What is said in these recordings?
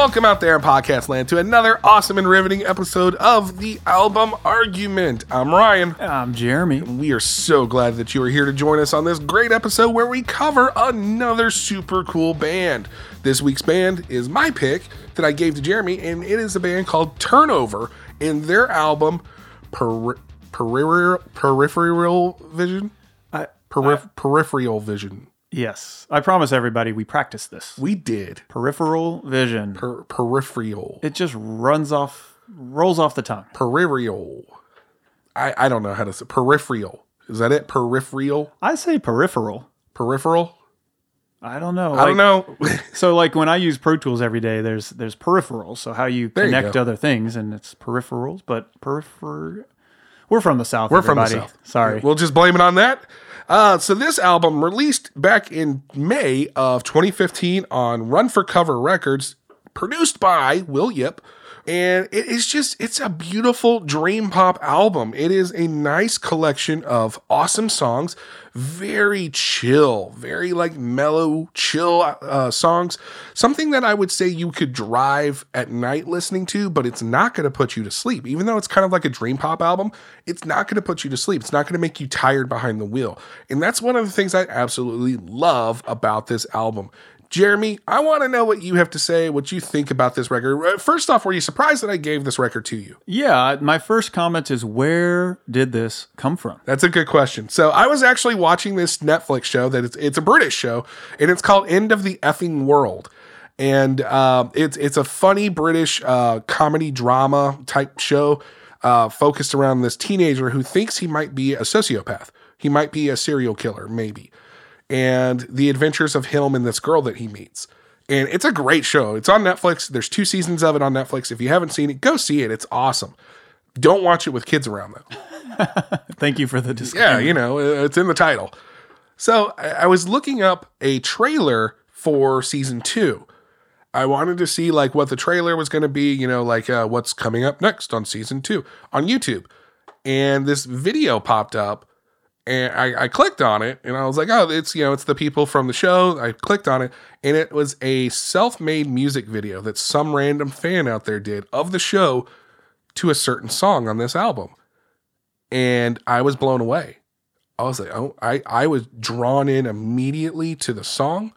welcome out there in podcast land to another awesome and riveting episode of the Album Argument. I'm Ryan. I'm Jeremy. We are so glad that you are here to join us on this great episode where we cover another super cool band. This week's band is my pick that I gave to Jeremy, and it is a band called Turnover in their album Peri- Peripheral, Vision. Perif- peripheral Vision. Yes, I promise everybody we practice this. We did. Peripheral vision. Per- peripheral. it just runs off, rolls off the tongue. peripheral. I, I don't know how to say peripheral. Is that it? Peripheral? I say peripheral. Peripheral? I don't know. I don't know. So, like when I use Pro Tools every day, there's there's peripherals. So how you you connect go. other things, and it's peripherals. But peripher. We're from the south. We're from the south. Sorry. We'll just blame it on that. Uh, so this album released back in May of 2015 on Run for Cover Records, produced by Will Yip. And it is just, it's a beautiful dream pop album. It is a nice collection of awesome songs, very chill, very like mellow, chill uh, songs. Something that I would say you could drive at night listening to, but it's not going to put you to sleep. Even though it's kind of like a dream pop album, it's not going to put you to sleep. It's not going to make you tired behind the wheel. And that's one of the things I absolutely love about this album. Jeremy, I want to know what you have to say, what you think about this record. Uh, First off, were you surprised that I gave this record to you? yeah. My first comment is where did this come from? That's a good question. So I was actually watching this Netflix show that it's it's a British show, and it's called End of the Effing World, and um, it's it's a funny British uh, comedy drama type show uh, focused around this teenager who thinks he might be a sociopath. He might be a serial killer, maybe, and the adventures of him and this girl that he meets. And it's a great show. It's on Netflix. There's two seasons of it on Netflix. If you haven't seen it, go see it. It's awesome. Don't watch it with kids around though. Thank you for the disclaimer. Yeah, you know, it's in the title. So I I was looking up a trailer for season two. I wanted to see like what the trailer was going to be, you know, like uh, what's coming up next on season two on YouTube. And this video popped up and I, I clicked on it and I was like, oh, it's, you know, it's the people from the show. I clicked on it and it was a self made music video that some random fan out there did of the show to a certain song on this album. And I was blown away. I was like, oh, I, I was drawn in immediately to the song.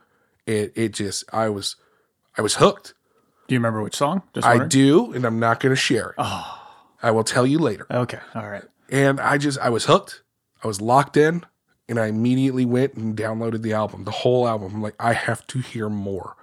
It, it just, I was, I was hooked. Do you remember which song? Just I do, and I'm not going to share it. Ah. I will tell you later. Okay. All right. And I just, I was hooked. I was locked in, and I immediately went and downloaded the album, the whole album. I'm like, I have to hear more.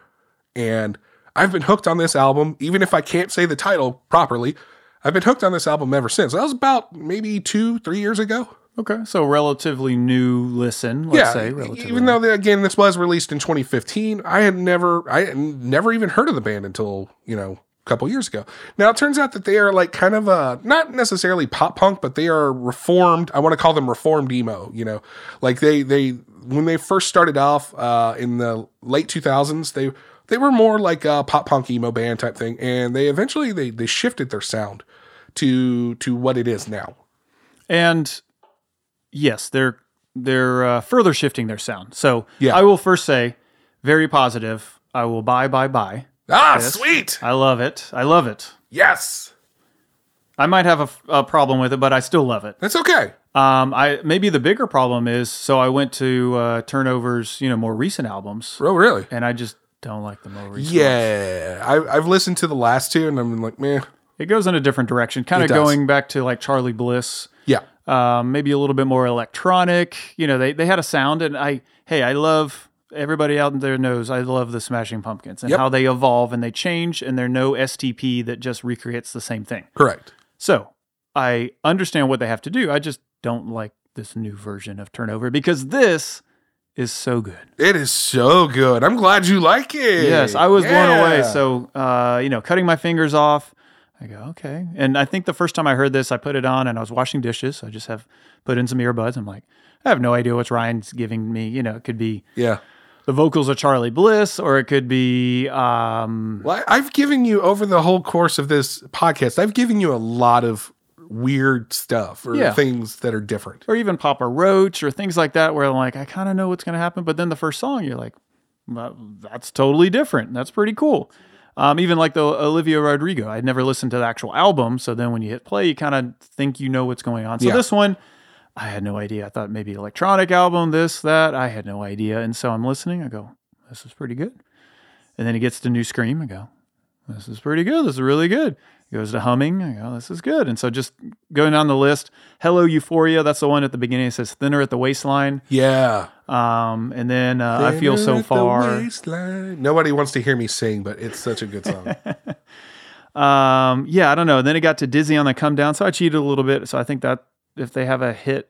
And I've been hooked on this album, even if I can't say the title properly. I've been hooked on this album ever since. That was about maybe two, three years ago. Okay. So relatively new listen. Let's say relatively. even though the, again this was released in 2015, I had never I had never even heard of the band until you know couple years ago. Now it turns out that they are like kind of a not necessarily pop punk, but they are reformed. I want to call them reformed emo. You know, like they they when they first started off uh, in the late 2000s, they they were more like a pop punk emo band type thing, and they eventually they they shifted their sound to to what it is now. And yes, they're they're uh, further shifting their sound. So Yeah. I will first say, very positive. I will buy, buy, buy. Ah, Yes. sweet. I love it. I love it. Yes. I might have a problem with it, but I still love it. That's okay. Um, I maybe the bigger problem is so I went to uh, Turnover's, you know, more recent albums, Oh, really? and I just don't like the more recent. Yeah, I, I've listened to the last two, and I'm like, man, It goes in a different direction, kind It of does. going back to like Charly Bliss. yeah, um, maybe a little bit more electronic. You know, they, they had a sound, and I hey, I love everybody out there knows I love the Smashing Pumpkins and Yep. how they evolve and they change, and they're no STP that just recreates the same thing. correct. So I understand what they have to do. I just don't like this new version of Turnover because this is so good. It is so good. I'm glad you like it. Yes, I was blown away. So, uh, you know, cutting my fingers off, I go, okay. And I think the first time I heard this, I put it on and I was washing dishes. I just have put in some earbuds. I'm like, I have no idea what Ryan's giving me. You know, it could be yeah. The vocals of Charly Bliss, or it could be, um, Well, I've given you over the whole course of this podcast. I've given you a lot of weird stuff or Yeah. things that are different. or even Papa Roach, or things like that, where I'm like, I kind of know what's going to happen. But then the first song, you're like, well, that's totally different. That's pretty cool. Um, even like the Olivia Rodrigo, I'd never listened to the actual album. So then when you hit play, you kind of think you know what's going on. So Yeah. this one, I had no idea. I thought maybe electronic album, this, that. I had no idea. And so I'm listening. I go, this is pretty good. And then he gets to New Scream. I go, this is pretty good. This is really good. He goes to humming. I go, this is good. And so just going down the list, Hello Euphoria. That's the one at the beginning. It says thinner at the waistline. Yeah. Um, and then uh, I feel so far. Nobody wants to hear me sing, but it's such a good song. Um, yeah, I don't know. And Then it got to Dizzy on the come down. So I cheated a little bit. So I think that if they have a hit,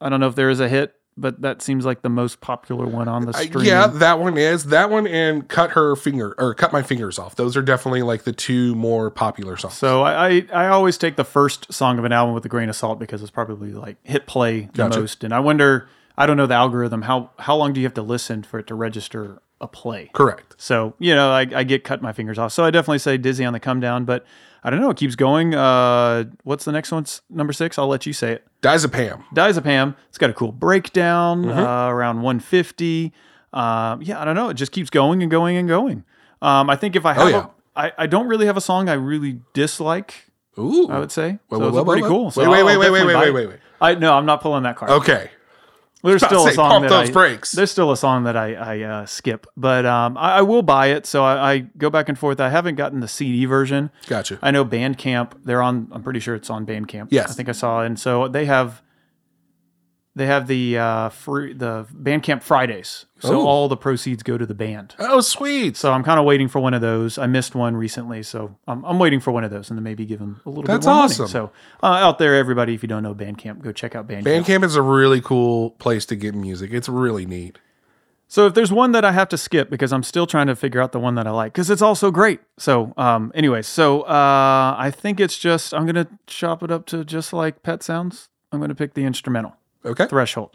I don't know if there is a hit, but that seems like the most popular one on the I- stream. yeah, that one is that one and cut her finger or cut my fingers off. Those are definitely like the two more popular songs. So I, I I always take the first song of an album with a grain of salt because it's probably like hit play the Gotcha. most. And I wonder, I don't know the algorithm. How how long do you have to listen for it to register a play? Correct. So you know, I, I get cut my fingers off. So I definitely say Dizzy on the come down, but I don't know. It keeps going. Uh, what's the next one's number six? I'll let you say it. Diazepam. Diazepam. It's got a cool breakdown Mm-hmm. uh, around 150. Um, yeah, I don't know. It just keeps going and going and going. Um, I think if I have, Oh, yeah. a, I, I don't really have a song I really dislike. Ooh. I would say. Wait, so wait, it's wait, pretty wait, cool. wait, So wait, I'll wait, wait, wait, wait, wait, wait. I no, I'm not pulling that card. Okay. There's still a song that I, brakes. There's still a song that I, I uh, skip, but um, I, I will buy it. So I, I go back and forth. I haven't gotten the CD version. Gotcha. I know Bandcamp. They're on. I'm pretty sure it's on Bandcamp. Yes. I think I saw, and so they have. They have the uh, free the Bandcamp Fridays, so Oh. all the proceeds go to the band. Oh, sweet. So I'm kind of waiting for one of those. I missed one recently, so I'm, I'm waiting for one of those, and then maybe give them a little That's bit more awesome. money. So uh, out there, everybody, if you don't know Bandcamp, go check out Bandcamp. Bandcamp is a really cool place to get music. It's really neat. So if there's one that I have to skip because I'm still trying to figure out the one that I like because it's also great. So um anyway, so uh I think it's just I'm gonna chop it up to just like Pet Sounds. I'm gonna pick the instrumental Okay. Threshold.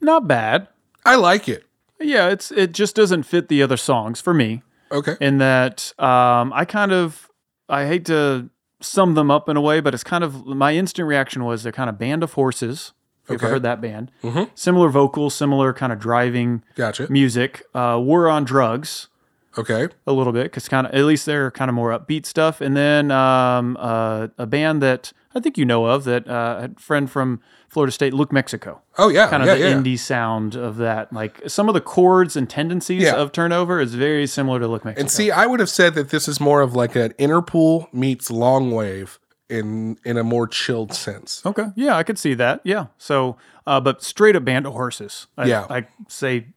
Not bad. I like it. Yeah, it's it just doesn't fit the other songs for me. Okay. in that um, I kind of I hate to sum them up in a way, but it's kind of my instant reaction was they're kind of band of horses. If you've ever heard that band? Mhm. Similar vocals, similar kind of driving Gotcha. music. Uh, War on Drugs Okay. a little bit because kind of at least they're kind of more upbeat stuff. And then um, uh, a band that I think you know of that uh, a friend from Florida State, Look Mexico Oh yeah. kind of yeah, the yeah. indie sound of that. Like some of the chords and tendencies Yeah. of Turnover is very similar to Look Mexico. And see, I would have said that this is more of like an Interpol meets Long Wave in in a more chilled sense. Okay. Yeah, I could see that. Yeah. So, uh, but straight up Band of Horses. I, Yeah. I say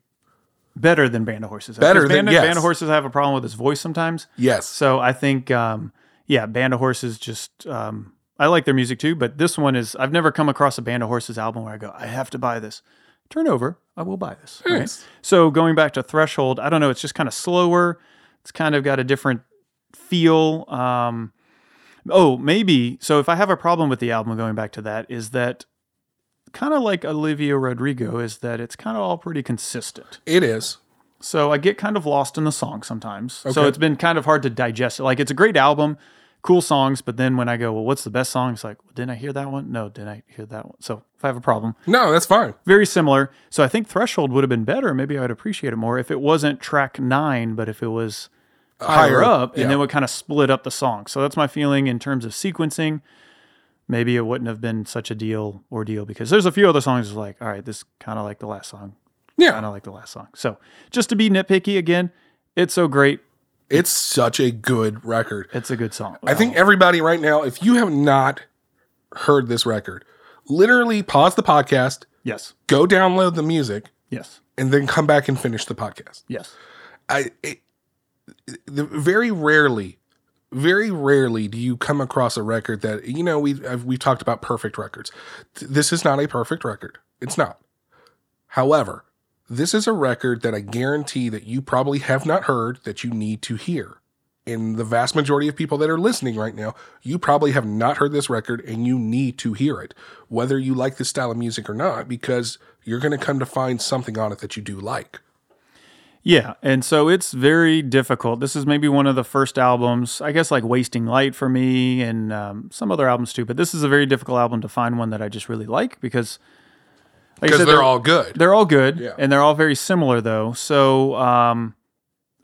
better than Band of Horses. Better Because than- Band, yes. Band of Horses I have a problem with his voice sometimes. Yes. So I think, um, yeah, Band of Horses just, um, I like their music too, but this one is, I've never come across a Band of Horses album where I go, I have to buy this. Turnover, I will buy this. right? Nice. So going back to Threshold, I don't know, it's just kind of slower. It's kind of got a different feel. Um, oh, maybe. So if I have a problem with the album, going back to that, is that kind of like Olivia Rodrigo, is that it's kind of all pretty consistent. It is. So I get kind of lost in the song sometimes. So it's been kind of hard to digest it. Like it's a great album, cool songs, but then when I go, well, what's the best song? It's like, well, didn't I hear that one? No, didn't I hear that one? So if I have a problem, No, that's fine. very similar. So I think Threshold would have been better. Maybe I would appreciate it more if it wasn't track nine, but if it was higher, up, and yeah. then would kind of split up the song. So that's my feeling in terms of sequencing. Maybe it wouldn't have been such a deal ordeal because there's a few other songs like, all right, this kind of like the last song, Yeah. kind of like the last song. So just to be nitpicky again, it's so great. It's such a good record. It's a good song. I think everybody right now, if you have not heard this record, literally pause the podcast, yes, go download the music, yes, and then come back and finish the podcast. yes. I it, the, very rarely, very rarely do you come across a record that you know we have we've talked about perfect records. This is not a perfect record. It's not. However, this is a record that I guarantee that you probably have not heard that you need to hear. And the vast majority of people that are listening right now, you probably have not heard this record and you need to hear it, whether you like this style of music or not, because you're going to come to find something on it that you do like. Yeah, and so it's very difficult. This is maybe one of the first albums, I guess, like Wasting Light for me, and um, some other albums too. But this is a very difficult album to find one that I just really like because, like I Because said, they're all good. they're all good, Yeah. and they're all very similar though. So um,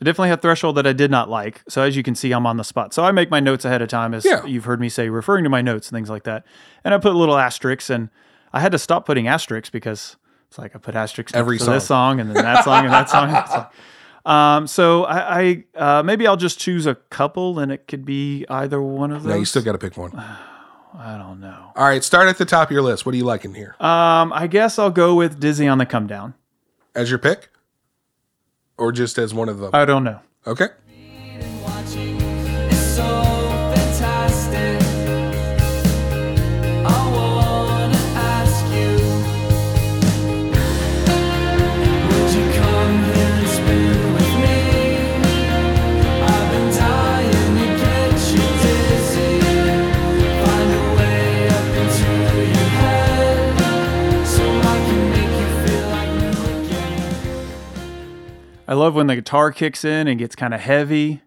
I definitely had Threshold that I did not like. So as you can see, I'm on the spot. So I make my notes ahead of time, as Yeah. you've heard me say, referring to my notes and things like that. And I put little asterisks, and I had to stop putting asterisks because it's like I put asterisks Every to this song and then that song and that song. And that song. Um, so I, I uh, maybe I'll just choose a couple, and it could be either one of those. No, you still got to pick one. I don't know. All right, start at the top of your list. What do you like in here Um, I guess I'll go with Dizzy on the Come Down. as your pick, or just as one of them? I don't know. Okay. I love when the guitar kicks in and gets kind of heavy.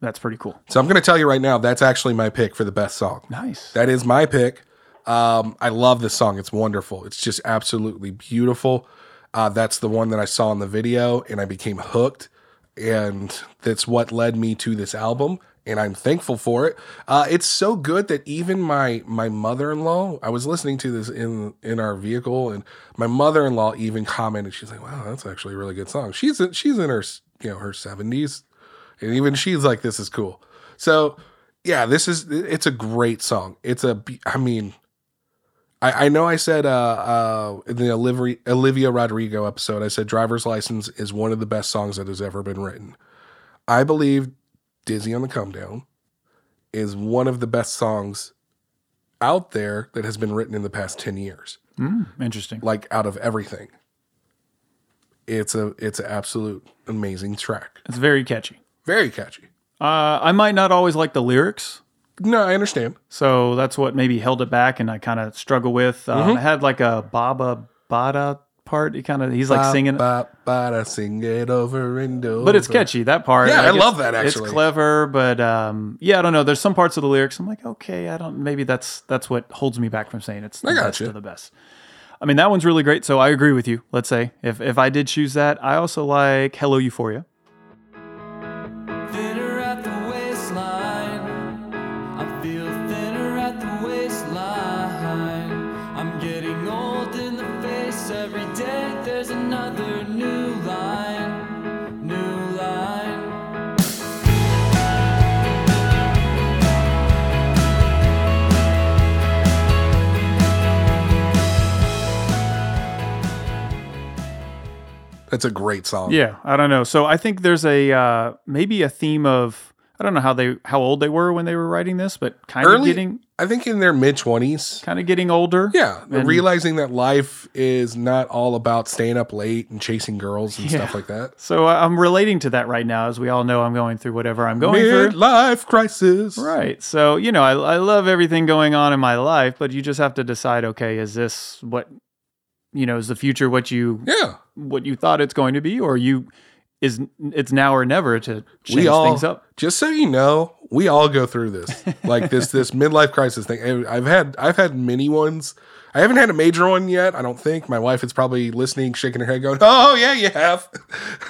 That's pretty cool. So I'm going to tell you right now, that's actually my pick for the best song. Nice. That is my pick. Um, I love this song. It's wonderful. It's just absolutely beautiful. Uh, that's the one that I saw in the video, and I became hooked. And that's what led me to this album, and I'm thankful for it. Uh, it's so good that even my my mother in law, I was listening to this in in our vehicle, and my mother in law even commented. She's like, "Wow, that's actually a really good song." She's in, she's in her you know her 70s, and even she's like, "This is cool." So yeah, this is it's a great song. It's a I mean, I, I know I said uh, uh, in the Olivia, Olivia Rodrigo episode, I said "Driver's License" is one of the best songs that has ever been written. I believe "Dizzy on the Come Down" is one of the best songs out there that has been written in the past ten years. Mm, interesting. Like out of everything, it's a it's an absolute amazing track. It's very catchy. Very catchy. Uh, I might not always like the lyrics, No, I understand. so that's what maybe held it back, and I kind of struggle with. Um, Mm-hmm. I had like a Baba Bada part. He kind of he's like singing, Ba, ba, sing it over and over. but it's catchy. That part, Yeah, I love that, actually. It's clever, but um, yeah, I don't know. There's some parts of the lyrics I'm like, okay, I don't. Maybe that's that's what holds me back from saying it's the I best gotcha. of the best. I mean, that one's really great. So I agree with you. Let's say if if I did choose that, I also like Hello Euphoria. That's a great song. Yeah, I don't know. So I think there's a uh, maybe a theme of I don't know how they how old they were when they were writing this, but kind of getting I think in their mid twenties. kind of getting older. Yeah, And- realizing that life is not all about staying up late and chasing girls and stuff like that. So I- I'm relating to that right now, as we all know I'm going through whatever I'm going through. Life crisis. Right. So, you know, I, I love everything going on in my life, but you just have to decide, okay, is this what, you know, is the future what you, Yeah, what you thought it's going to be, or you, is it's now or never to change we all. things up? Just so you know, we all go through this, like this this midlife crisis thing. I've had I've had many ones. I haven't had a major one yet. I don't think my wife is probably listening, shaking her head, going, "Oh yeah, you have."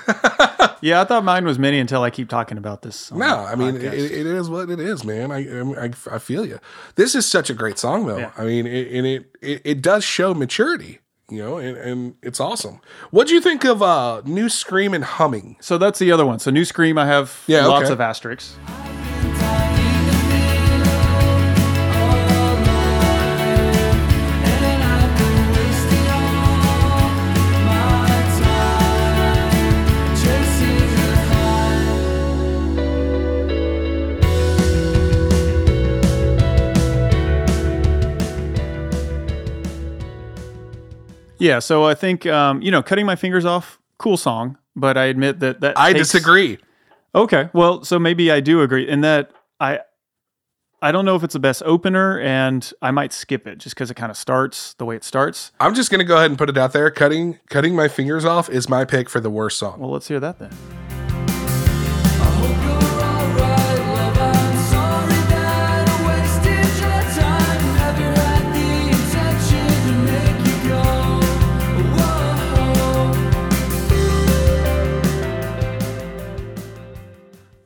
Yeah. I thought mine was many until I keep talking about this. No, I mean it, it is what it is, man. I I, I feel you. This is such a great song, though. Yeah. I mean, it, and it, it it does show maturity, you know, and, and it's awesome. What do you think of uh, new scream and humming? so that's the other one. So New Scream, I have Yeah, lots okay. of asterisks. Yeah. So I think, um, you know, cutting my fingers off, cool song, but I admit that that I takes- disagree. Okay. Well, so maybe I do agree in that I I don't know if it's the best opener and I might skip it just because it kind of starts the way it starts. I'm just gonna go ahead and put it out there. Cutting cutting my fingers off is my pick for the worst song. Well, let's hear that then.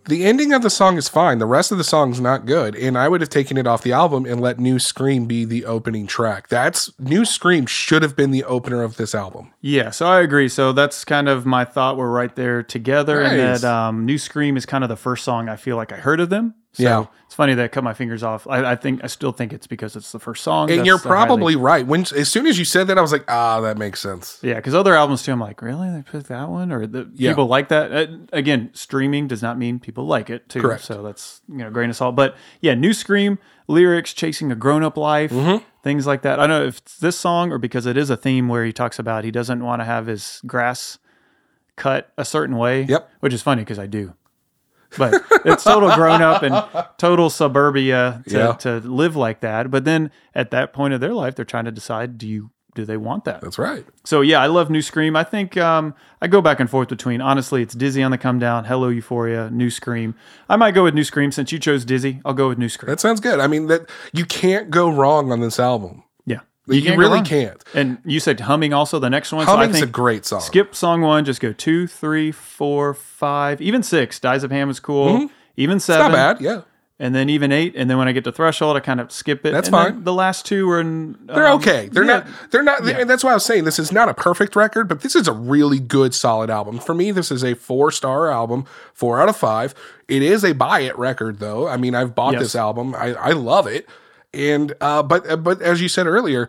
The ending of the song is fine. The rest of the song's not good, and I would have taken it off the album and let New Scream be the opening track. That's New Scream should have been the opener of this album. Yeah, so I agree. So that's kind of my thought. We're right there together, and that um, "New Scream" is kind of the first song I feel like I heard of them. So Yeah. Funny that I cut my fingers off. I, I think I still think it's because it's the first song. And you're the highly- probably right. When as soon as you said that, I was like, ah, that makes sense. yeah, because other albums too. I'm like, really? They put that one, or the Yeah. people like that? Uh, again, streaming does not mean people like it too. Correct. So that's you know grain of salt. But yeah, "New Scream" lyrics, chasing a grown up life, Mm-hmm. things like that. I don't know if it's this song or because it is a theme where he talks about he doesn't want to have his grass cut a certain way. Yep. Which is funny because I do. But it's total grown up and total suburbia to, Yeah. to live like that. But then at that point of their life, they're trying to decide do you do they want that? That's right. So yeah, I love New Scream. I think um, I go back and forth between honestly, it's Dizzy on the Come Down, Hello Euphoria, New Scream. I might go with New Scream since you chose Dizzy. I'll go with New Scream. That sounds good. I mean, that you can't go wrong on this album. Yeah, You, can't really can't. And you said Humming also the next one. so I Humming's a great song. skip song one, just go two, three, four, five, even six. Diazepam is cool. Even Mm-hmm. It's not seven, bad. Yeah, and then even eight, and then when I get to Threshold, I kind of skip it. That's And fine. The last two are in, they're um, okay. They're yeah, not. They're not. And that's why I was saying this is not a perfect record, but this is a really good, solid album. For me, this is a four star album, four out of five. It is a buy it record, though. I mean, I've bought Yes. this album. I, I love it. And uh, but uh, but as you said earlier,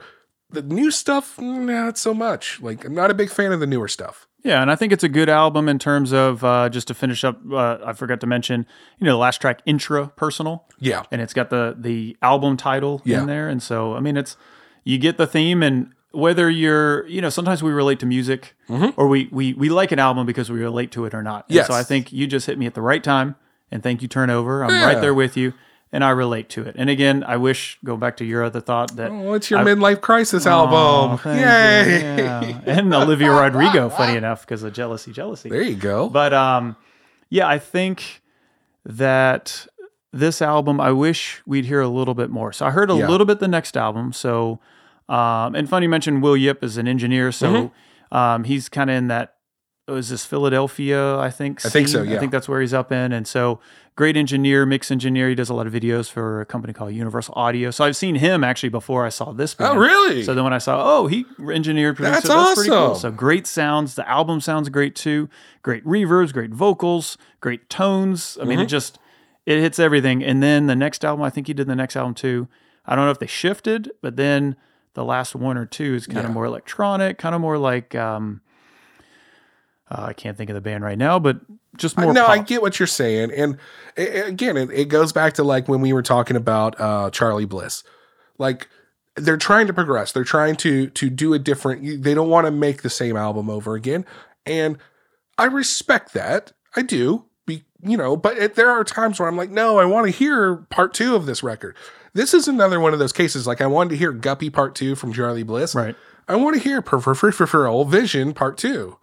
the new stuff, not so much. Like I'm not a big fan of the newer stuff. Yeah, and I think it's a good album in terms of uh, just to finish up. Uh, I forgot to mention, you know, the last track, "Intrapersonal," Yeah. and it's got the the album title Yeah. in there, and so I mean, it's you get the theme, and whether you're, you know, sometimes we relate to music, or we we we like an album because we relate to it or not. Mm-hmm. Yes. So I think you just hit me at the right time, and thank you, Turnover. I'm Yeah. right there with you, and I relate to it. And again, I wish go back to your other thought that Oh, it's your midlife crisis album. Thank Yay! yeah. and Olivia Rodrigo, funny enough, because of jealousy, jealousy. There you go. But um, yeah, I think that this album, I wish we'd hear a little bit more. So I heard a Yeah. little bit the next album. So, um, and funny you mentioned Will Yip is an engineer. So Mm-hmm. um, he's kind of in that. Was this Philadelphia? I think. I think so, yeah. I think that's where he's up in, and so great engineer, mix engineer. He does a lot of videos for a company called Universal Audio. So I've seen him actually before I saw this. oh, really? So then when I saw, oh, he engineered, produced That's it, that's pretty cool. awesome. So great sounds. The album sounds great too. Great reverbs, great vocals, great tones. I Mm-hmm. mean, it just it hits everything. And then the next album, I think he did the next album too. I don't know if they shifted, but then the last one or two is kind of more electronic, kind of more like um, uh, I can't think of the band right now, but just more. no, pop. I get what you're saying, and a- again, it, it goes back to like when we were talking about uh, Charly Bliss. Like they're trying to progress. They're trying to to do a different. They don't want to make the same album over again, and I respect that. I do. Be you know, but it, there are times where I'm like, no, I want to hear part two of this record. This is another one of those cases. Like I wanted to hear Guppy Part Two from Charly Bliss. Right. I want to hear Peripheral Vision Part Two.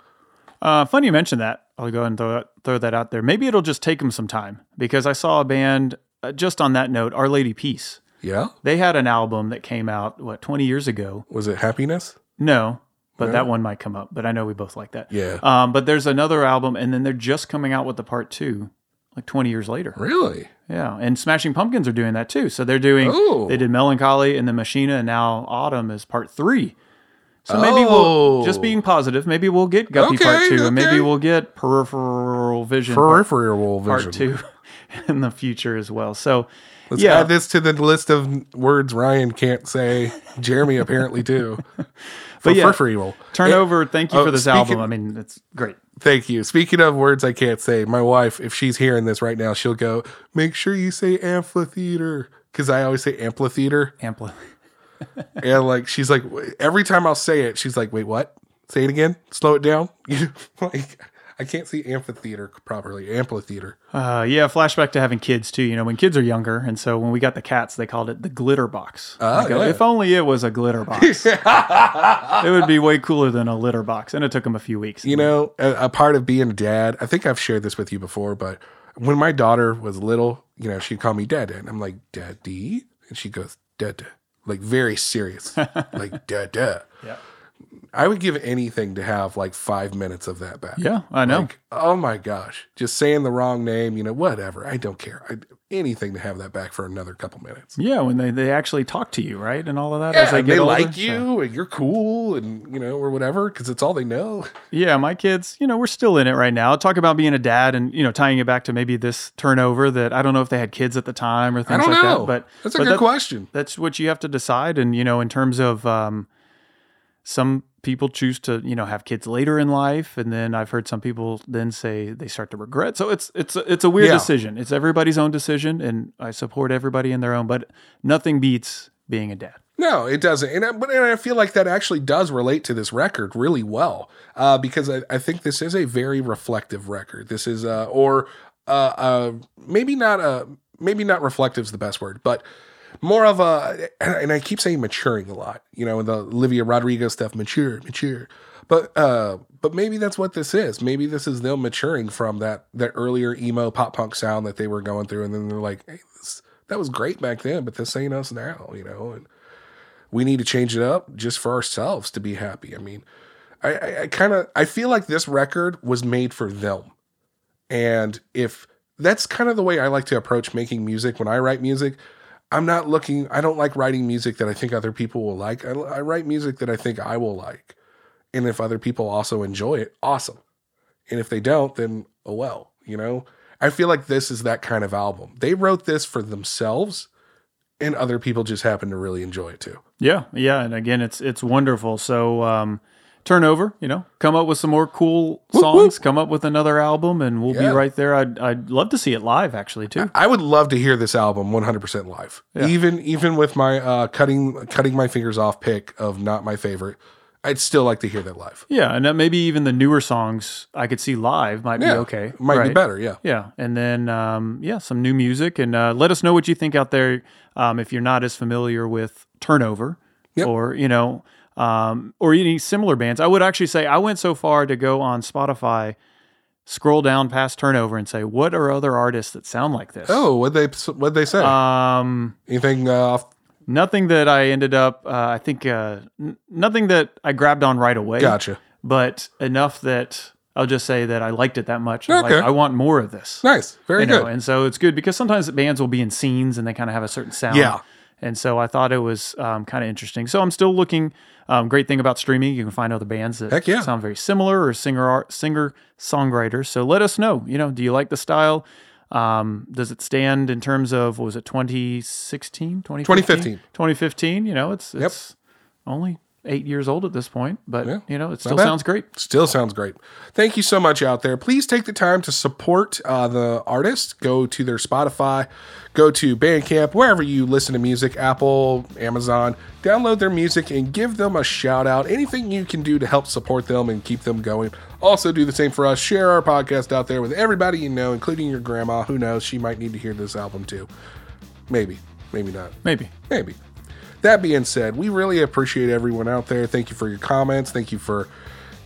Uh, funny you mention that. I'll go and throw that, throw that out there. Maybe it'll just take them some time because I saw a band uh, just on that note, Our Lady Peace. Yeah. They had an album that came out what 20 years ago. Was it Happiness? No, but that one might come up. But I know we both like that. Yeah. Um, but there's another album, and then they're just coming out with the part two, like 20 years later. Really? Yeah, and Smashing Pumpkins are doing that too. So they're doing. Oh. They did Mellon Collie and then Machina, and now ATUM is part three. So maybe Oh. we'll just being oh. positive. Maybe we'll get Guppy part Okay, two, and maybe we'll get Peripheral Vision part, Peripheral Vision. part two in the future as well. So Let's yeah, add this to the list of words Ryan can't say. Jeremy apparently too. For yeah, peripheral. Turnover. Thank you oh, for this speaking- album. I mean, it's great. Thank you. Speaking of words I can't say, my wife, if she's hearing this right now, she'll go, make sure you say amphitheater. Because I always say amphitheater. Ampli- And like, she's like, every time I'll say it, she's like, wait, what? Say it again. Slow it down. You like, I can't see amphitheater properly. Amphitheater. Uh, yeah, flashback to having kids too. You know, when kids are younger, and so when we got the cats, they called it the glitter box. Go, yeah. If only it was a glitter box, it would be way cooler than a litter box. And it took them a few weeks. You know, a, a part of being a dad, I think I've shared this with you before, but when my daughter was little, you know, she'd call me dad, and I'm like, Daddy? And she goes, Dada. Like very serious. like Dada. Yeah. I would give anything to have like five minutes of that back. Yeah, I know. Like, oh my gosh. Just saying the wrong name, you know, whatever. I don't care. I, anything to have that back for another couple minutes. yeah, when they, they actually talk to you, right, and all of that. Yeah, as they they older, like so- you and you're cool and, you know, or whatever, because it's all they know. Yeah, my kids, you know, we're still in it right now. Talk about being a dad and, you know, tying it back to maybe this turnover that I don't know if they had kids at the time or things like know. that. But That's a but good that- question. That's what you have to decide. And, you know, in terms of um, some people choose to, you know, have kids later in life. And then I've heard some people then say they start to regret. So it's, it's, a- it's a weird Yeah. decision. It's everybody's own decision. And I support everybody in their own, but nothing beats being a dad. No, it doesn't. And I, but and I feel like that actually does relate to this record really well uh, because I, I think this is a very reflective record. This is, uh, or uh, uh, maybe not a, maybe not reflective is the best word, but more of a, and I keep saying maturing a lot, you know, the Olivia Rodrigo stuff, mature, mature. But uh, but maybe that's what this is. Maybe this is them maturing from that that earlier emo pop punk sound that they were going through, and then they're like, hey, this, that was great back then, but this ain't us now, you know. And we need to change it up just for ourselves to be happy. I mean, I, I, I kind of I feel like this record was made for them, and if that's kind of the way I like to approach making music when I write music. I'm not looking. I don't like writing music that I think other people will like. I, I write music that I think I will like, and if other people also enjoy it, awesome. And if they don't, then oh well. You know, I feel like this is that kind of album. They wrote this for themselves, and other people just happen to really enjoy it too. Yeah, yeah, and again, it's it's wonderful. So um, turn over, you know, come up with some more cool songs, come up with another album, and we'll Yeah. be right there. I'd I'd love to see it live, actually, too. I would love to hear this album 100% live. Even even with my uh, cutting cutting my fingers off pick of not my favorite, I'd still like to hear that live. Yeah, and maybe even the newer songs I could see live might be okay. might be better. Yeah, Yeah, and then um, yeah, some new music, and uh, let us know what you think out there. Um, if you're not as familiar with Turnover, Yep. or you know, um, or any similar bands, I would actually say I went so far to go on Spotify, scroll down past Turnover, and say what are other artists that sound like this. Oh, what they what they say? Um, Anything uh, off? nothing that I ended up. Uh, I think uh, n- nothing that I grabbed on right away. Gotcha. But enough that I'll just say that I liked it that much. Okay. Like, I want more of this. Nice. Very you know, good. and so it's good because sometimes bands will be in scenes and they kind of have a certain sound. Yeah. And so I thought it was um, kind of interesting. So I'm still looking. Um, great thing about streaming, you can find other bands that yeah. sound very similar or singer art, singer songwriters. So let us know. You know, do you like the style? Um, does it stand in terms of what was it 2016, 2015. 2015? You know, it's it's only eight years old at this point, but Yeah. you know, it still sounds great. Still sounds great. Thank you so much out there. Please take the time to support uh, the artist. Go to their Spotify, go to Bandcamp, wherever you listen to music, Apple, Amazon. Download their music and give them a shout out. Anything you can do to help support them and keep them going. Also, do the same for us. Share our podcast out there with everybody you know, including your grandma. Who knows? She might need to hear this album too. Maybe, maybe not. Maybe. Maybe. That being said, we really appreciate everyone out there. Thank you for your comments. Thank you for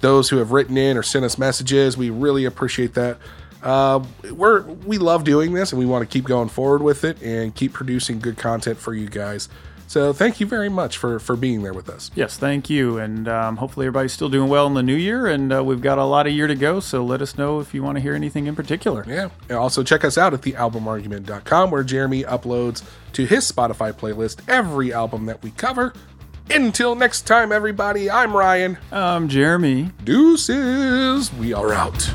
those who have written in or sent us messages. We really appreciate that. Uh, we're we love doing this, and we want to keep going forward with it and keep producing good content for you guys. So thank you very much for for being there with us. Yes, thank you. And um, hopefully everybody's still doing well in the new year. And uh, we've got a lot of year to go. So let us know if you want to hear anything in particular. Yeah. And also check us out at thealbumargument.com where Jeremy uploads to his Spotify playlist every album that we cover. Until next time, everybody, I'm Ryan. I'm Jeremy. Deuces. We are out.